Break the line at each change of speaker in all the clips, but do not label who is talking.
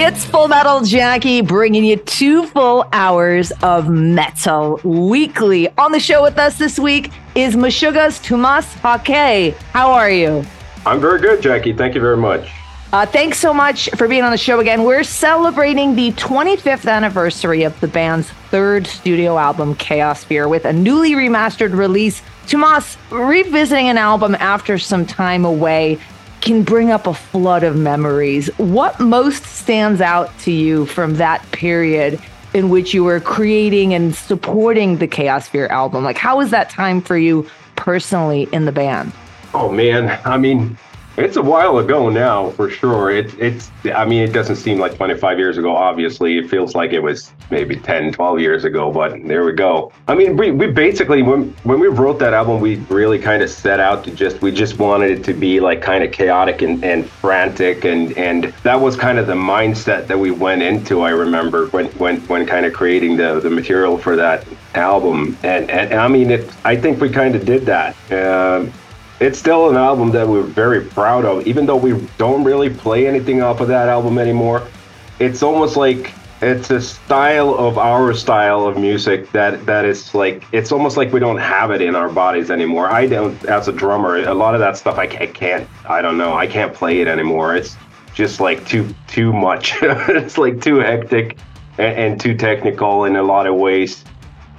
It's Full Metal Jackie bringing you two full hours of metal weekly. On the show with us this week is Meshuggah's Tomas Haake. How are you?
I'm very good, Jackie. Thank you very much.
Uh, thanks so much for being on the show again. We're celebrating the 25th anniversary of the band's third studio album, Chaosphere, with a newly remastered release. Tomas, revisiting an album after some time away can bring up a flood of memories. What most stands out to you from that period in which you were creating and supporting the Chaosphere album? Like, how was that time for you personally in the band?
Oh man, I mean, it's a while ago now, for sure. It, it's, I mean, it doesn't seem like 25 years ago, obviously. It feels like it was maybe 10, 12 years ago, but there we go. I mean, we, we basically, when, when we wrote that album, we really kind of set out to just, we just wanted it to be like kind of chaotic and, and frantic. And, and that was kind of the mindset that we went into, I remember, when, when, when kind of creating the, the material for that album. And, and, and I mean, it, I think we kind of did that. Uh, it's still an album that we're very proud of, even though we don't really play anything off of that album anymore. It's almost like it's a style of our style of music that that is like it's almost like we don't have it in our bodies anymore. I don't, as a drummer, a lot of that stuff I, can't. I don't know. I can't play it anymore. It's just like too too much. it's like too hectic and, and, too technical in a lot of ways.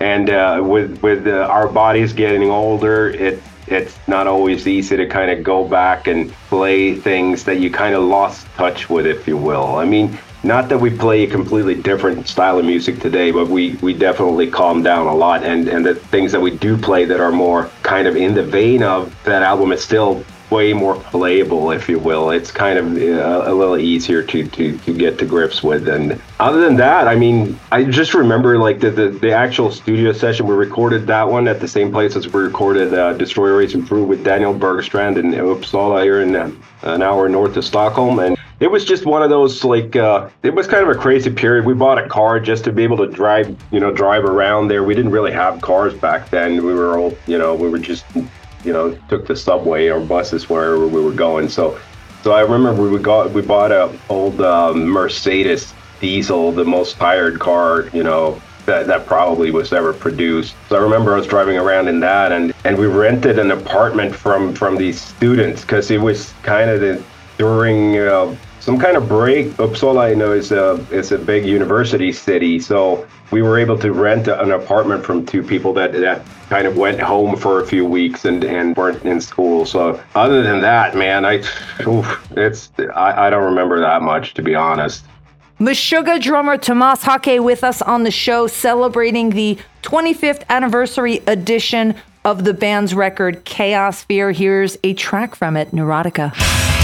And uh, with with uh, our bodies getting older, it it's not always easy to kind of go back and play things that you kind of lost touch with, if you will. I mean, not that we play a completely different style of music today, but we, we definitely calm down a lot. And, and the things that we do play that are more kind of in the vein of that album is still way more playable, if you will. It's kind of uh, a little easier to, to, to get to grips with. And other than that, I mean, I just remember like the, the, the actual studio session. We recorded that one at the same place as we recorded uh, Destroy Erase Improve with Daniel Bergstrand in Uppsala here in uh, an hour north of Stockholm. And it was just one of those like uh, it was kind of a crazy period. We bought a car just to be able to drive, you know, drive around there. We didn't really have cars back then. We were all, you know, we were just you know, took the subway or buses wherever we were going. So, so I remember we got we bought a old um, Mercedes diesel, the most tired car, you know, that, that probably was ever produced. So I remember I was driving around in that, and and we rented an apartment from from these students because it was kind of the, during uh, some kind of break. Uppsala, you know, is a is a big university city, so we were able to rent an apartment from two people that that kind of went home for a few weeks and and weren't in school. So other than that, man, I oof, it's I, I don't remember that much to be honest.
Meshuggah drummer Tomas Haake with us on the show celebrating the 25th anniversary edition of the band's record Chaosphere. Here's a track from it, Neurotica.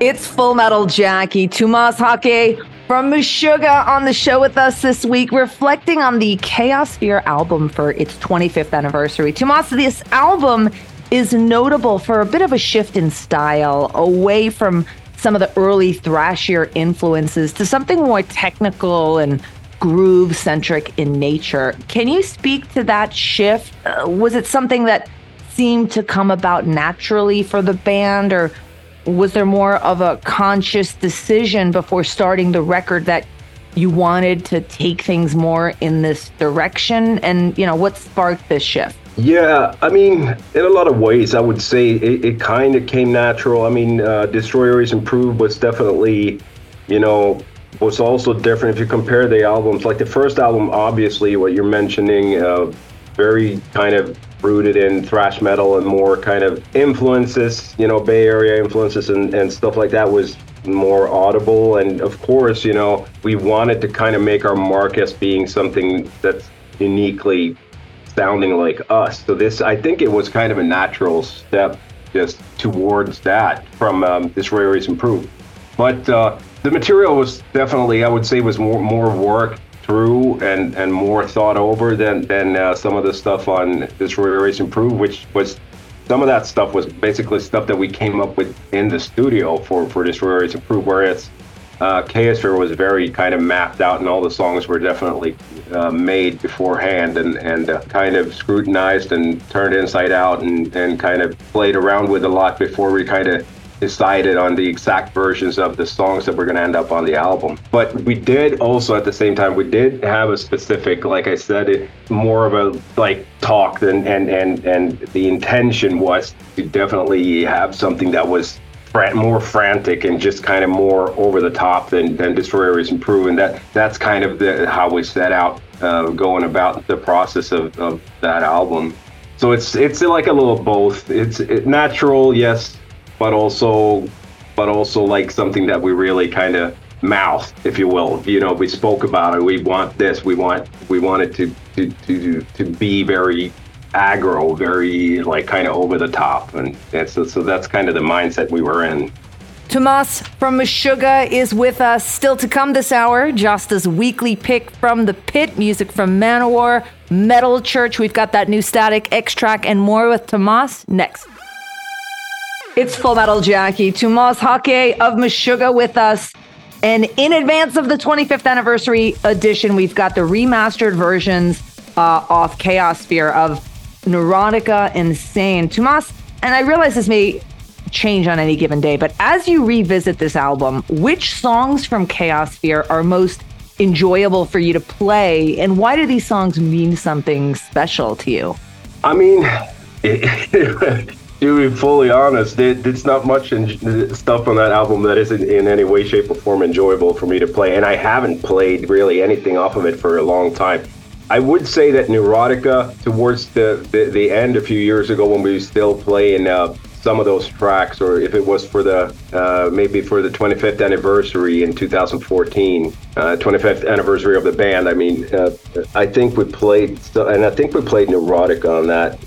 It's Full Metal Jackie, Tomas Haake from Meshuggah on the show with us this week, reflecting on the Chaosphere album for its 25th anniversary. Tomas, this album is notable for a bit of a shift in style away from some of the early thrashier influences to something more technical and groove centric in nature. Can you speak to that shift? Uh, was it something that seemed to come about naturally for the band, or was there more of a conscious decision before starting the record that you wanted to take things more in this direction? And, you know, what sparked this shift?
Yeah, I mean, in a lot of ways, I would say it, it kind of came natural. I mean, uh, Destroy Erase Improve was definitely, you know, was also different if you compare the albums. Like the first album, obviously, what you're mentioning, uh, very kind of rooted in thrash metal and more kind of influences, you know, Bay Area influences and, and stuff like that was more audible. And of course, you know, we wanted to kind of make our mark as being something that's uniquely sounding like us. So this, I think it was kind of a natural step just towards that from um, Destroy Erase Improve. But uh, the material was definitely, I would say, was more more work through and, and more thought over than than uh, some of the stuff on Destroy Erase Improve, which was some of that stuff was basically stuff that we came up with in the studio for for Destroy Erase Improve, whereas uh, Chaosphere was very kind of mapped out, and all the songs were definitely uh, made beforehand and and uh, kind of scrutinized and turned inside out and and kind of played around with a lot before we kind of decided on the exact versions of the songs that were going to end up on the album. But we did also at the same time we did have a specific, like I said, it more of a like talk than and and and the intention was to definitely have something that was more frantic and just kind of more over the top than, than Destroyer is improving. That that's kind of the how we set out uh, going about the process of, of that album. So it's it's like a little both. It's it, natural, yes, but also but also like something that we really kind of mouth, if you will. You know, we spoke about it. We want this. We want we want it to to to to be very aggro, very like kind of over the top, and, and so so that's kind of the mindset we were in.
Tomas from Meshuggah is with us. Still to come this hour, Jasta's weekly pick from the pit, music from Manowar, Metal Church. We've got that new Static X track and more with Tomas next. It's Full Metal Jackie, Tomas Haake of Meshuggah with us. And in advance of the 25th anniversary edition, we've got the remastered versions uh, off Chaosphere of Neurotica Insane. Tomas, and I realize this may change on any given day. But as you revisit this album, which songs from Chaosphere are most enjoyable for you to play, and why do these songs mean something special to you?
I mean, to be fully honest, it, it's not much in, stuff on that album that isn't in any way, shape, or form enjoyable for me to play, and I haven't played really anything off of it for a long time. I would say that Neurotica, towards the, the, the end a few years ago when we were still playing uh, some of those tracks, or if it was for the uh, maybe for the 25th anniversary in 2014, uh, 25th anniversary of the band. I mean, uh, I think we played, and I think we played Neurotic on that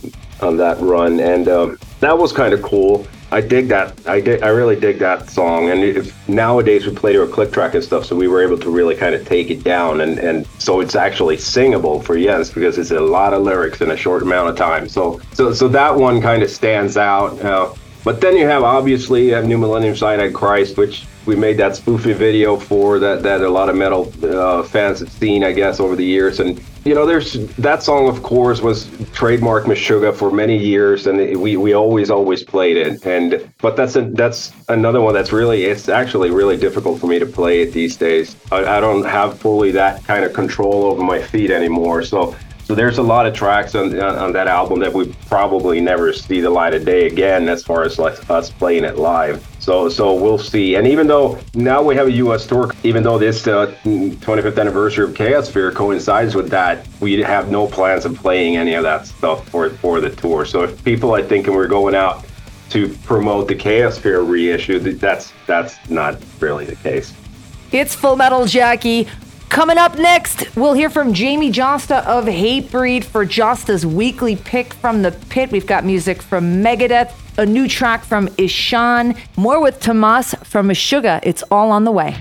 on that run, and um, that was kind of cool. I dig that. I. I really dig that song. And if, nowadays we play to a click track and stuff, so we were able to really kind of take it down, and and so it's actually singable for Jens because it's a lot of lyrics in a short amount of time. So so so that one kind of stands out. Uh, but then you have obviously you have New Millennium Cyanide Christ, which we made that spoofy video for that that a lot of metal uh, fans have seen, I guess, over the years, and you know, there's that song, of course, was trademark Meshuggah for many years, and we, we always always played it. And but that's a, that's another one that's really it's actually really difficult for me to play it these days. I, I don't have fully that kind of control over my feet anymore. So so there's a lot of tracks on, on that album that we probably never see the light of day again, as far as like us playing it live. So so we'll see. And even though now we have a U.S. tour, even though this uh, 25th anniversary of Chaosphere coincides with that, we have no plans of playing any of that stuff for for the tour. So if people are thinking we're going out to promote the Chaosphere reissue, that's that's not really the case.
It's Full Metal Jackie. Coming up next, we'll hear from Jamie Jasta of Hatebreed for Jasta's weekly pick from the pit. We've got music from Megadeth, a new track from Ihsahn, more with Tomas from Meshuggah. It's all on the way.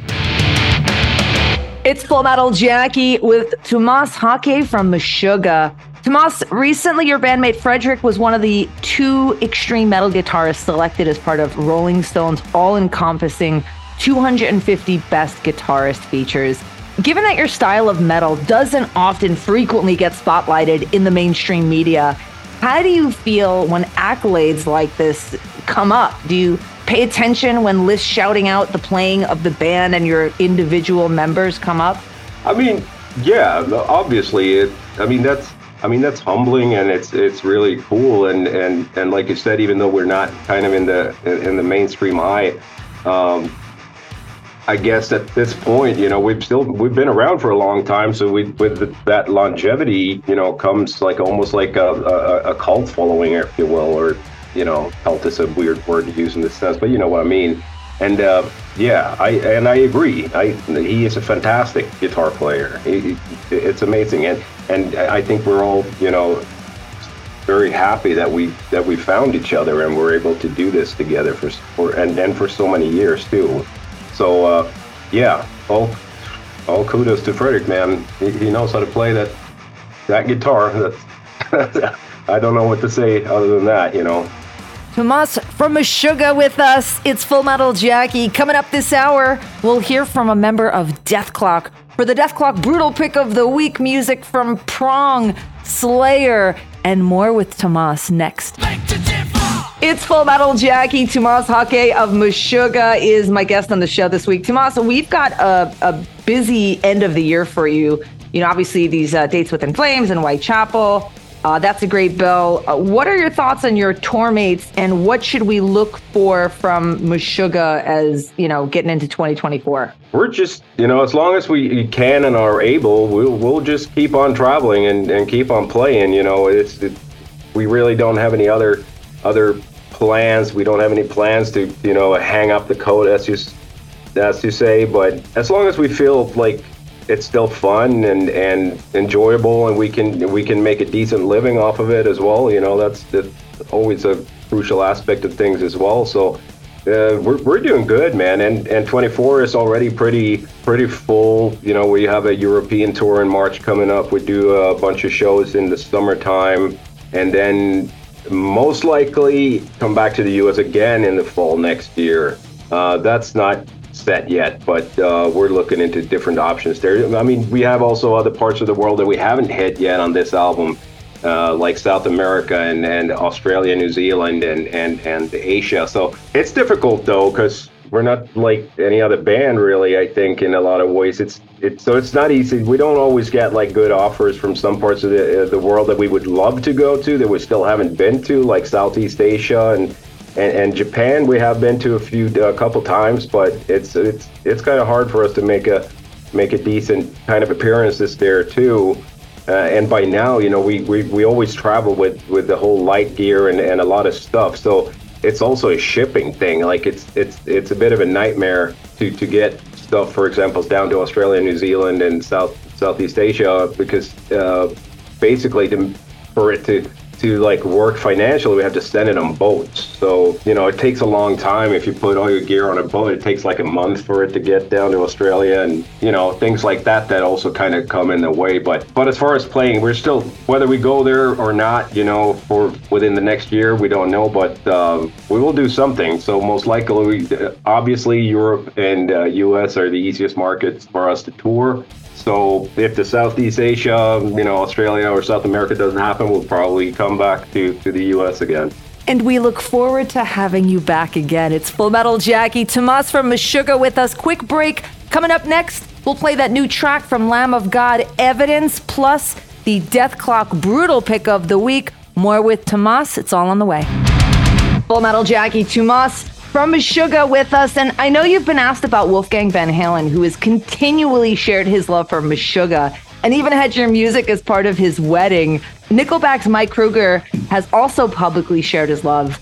It's Full Metal Jackie with Tomas Haake from Meshuggah. Tomas, recently your bandmate Fredrik was one of the two extreme metal guitarists selected as part of Rolling Stone's all encompassing 250 best guitarist features. Given that your style of metal doesn't often frequently get spotlighted in the mainstream media, how do you feel when accolades like this come up? Do you pay attention when lists shouting out the playing of the band and your individual members come up?
I mean, yeah, obviously it I mean that's I mean that's humbling and it's it's really cool and and and like you said even though we're not kind of in the in the mainstream eye um, I guess at this point, you know, we've still we've been around for a long time, so we with the, that longevity, you know, comes like almost like a, a, a, cult following, if you will, or you know, cult is a weird word to use in this sense, but you know what I mean. And uh, yeah, I and I agree. I he is a fantastic guitar player. It's amazing, and and I think we're all you know very happy that we that we found each other and we're able to do this together for, for and and for so many years too. So uh, yeah, all all kudos to Fredrik, man. He, he knows how to play that that guitar. That I don't know what to say other than that, you know.
Tomas from Meshuggah with us. It's Full Metal Jackie. Coming up this hour, we'll hear from a member of Dethklok for the Dethklok Brutal Pick of the Week music from Prong, Slayer, and more with Tomas next. It's Full Metal Jackie. Tomas Haake of Meshuggah is my guest on the show this week. Tomas, we've got a, a busy end of the year for you. You know, obviously these uh, dates with In Flames and Whitechapel. Uh, that's a great bill. Uh, what are your thoughts on your tour mates, and what should we look for from Meshuggah as you know getting into 2024?
We're just, you know, as long as we can and are able, we'll we'll just keep on traveling and, and keep on playing. You know, it's it, we really don't have any other other plans. We don't have any plans to, you know, hang up the coat, as you as you say. But as long as we feel like it's still fun and, and enjoyable, and we can we can make a decent living off of it as well. You know, that's, that's always a crucial aspect of things as well. So uh, we're, we're doing good, man. And and 24 is already pretty pretty full. You know, we have a European tour in March coming up. We do a bunch of shows in the summertime, and then most likely come back to the U.S. again in the fall next year. Uh, that's not set yet, but uh, we're looking into different options there. I mean, we have also other parts of the world that we haven't hit yet on this album, uh, like South America and, and Australia, New Zealand, and, and, and Asia. So it's difficult though, because we're not like any other band really i think in a lot of ways it's it's so it's not easy we don't always get like good offers from some parts of the, uh, the world that we would love to go to that we still haven't been to like southeast asia and and, and Japan we have been to a few a couple times, but it's it's it's kind of hard for us to make a make a decent kind of appearances there too. Uh, and by now, you know, we, we, we always travel with, with the whole light gear and, and a lot of stuff. So it's also a shipping thing. Like it's it's it's a bit of a nightmare to, to get stuff, for example, down to Australia, New Zealand, and South Southeast Asia because uh, basically to, for it to to like work financially, we have to send it on boats. So, you know, it takes a long time. If you put all your gear on a boat, it takes like a month for it to get down to Australia and, you know, things like that that also kind of come in the way. But but as far as playing, we're still whether we go there or not, you know, for within the next year, we don't know, but uh, we will do something. So most likely, obviously, Europe and uh, US are the easiest markets for us to tour. So if the Southeast Asia, you know, Australia or South America doesn't happen, we'll probably come back to, to the U.S. again.
And we look forward to having you back again. It's Full Metal Jackie. Tomas from Meshuggah with us. Quick break. Coming up next, we'll play that new track from Lamb of God, Evidence, plus the Dethklok Brutal pick of the week. More with Tomas. It's all on the way. Full Metal Jackie, Tomas from Meshuggah with us. And I know you've been asked about Wolfgang Van Halen, who has continually shared his love for Meshuggah and even had your music as part of his wedding. Nickelback's Mike Kroeger has also publicly shared his love.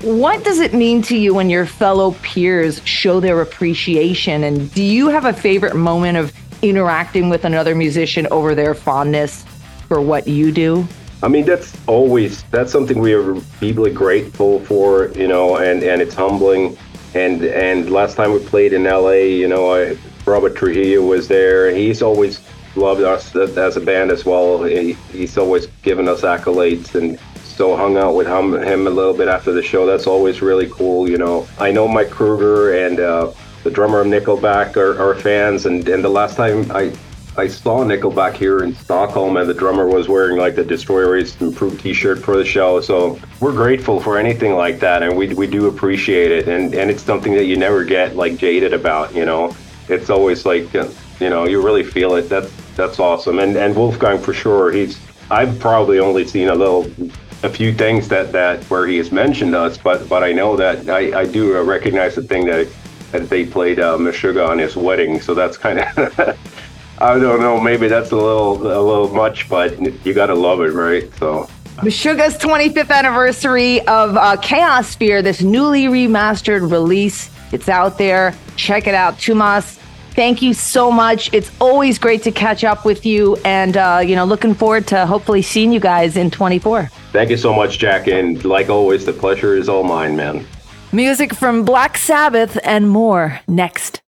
What does it mean to you when your fellow peers show their appreciation? And do you have a favorite moment of interacting with another musician over their fondness for what you do?
I mean, that's always that's something we are deeply grateful for, you know, and and it's humbling. And and last time we played in LA, you know, I, Robert Trujillo was there. He's always loved us as a band as well. He, he's always given us accolades and so hung out with him, him a little bit after the show. That's always really cool, you know. I know Mike Kroeger and uh, the drummer of Nickelback are, are fans, and, and the last time I I saw Nickelback here in Stockholm, and the drummer was wearing like the Destroy Erase Improved T-shirt for the show. So we're grateful for anything like that, and we we do appreciate it. And and it's something that you never get like jaded about. You know, it's always like you know you really feel it. That's that's awesome. And and Wolfgang for sure. He's I've probably only seen a little a few things that that where he has mentioned us, but but I know that I, I do recognize the thing that that they played uh, Meshuggah on his wedding, so that's kind of I don't know. Maybe that's a little a little much, but you gotta love it, right? So.
Meshuggah's 25th anniversary of uh, Chaosphere, this newly remastered release. It's out there. Check it out. Tomas, thank you so much. It's always great to catch up with you, and uh, you know, looking forward to hopefully seeing you guys in 24.
Thank you so much, Jack, and like always, the pleasure is all mine, man.
Music from Black Sabbath and more next.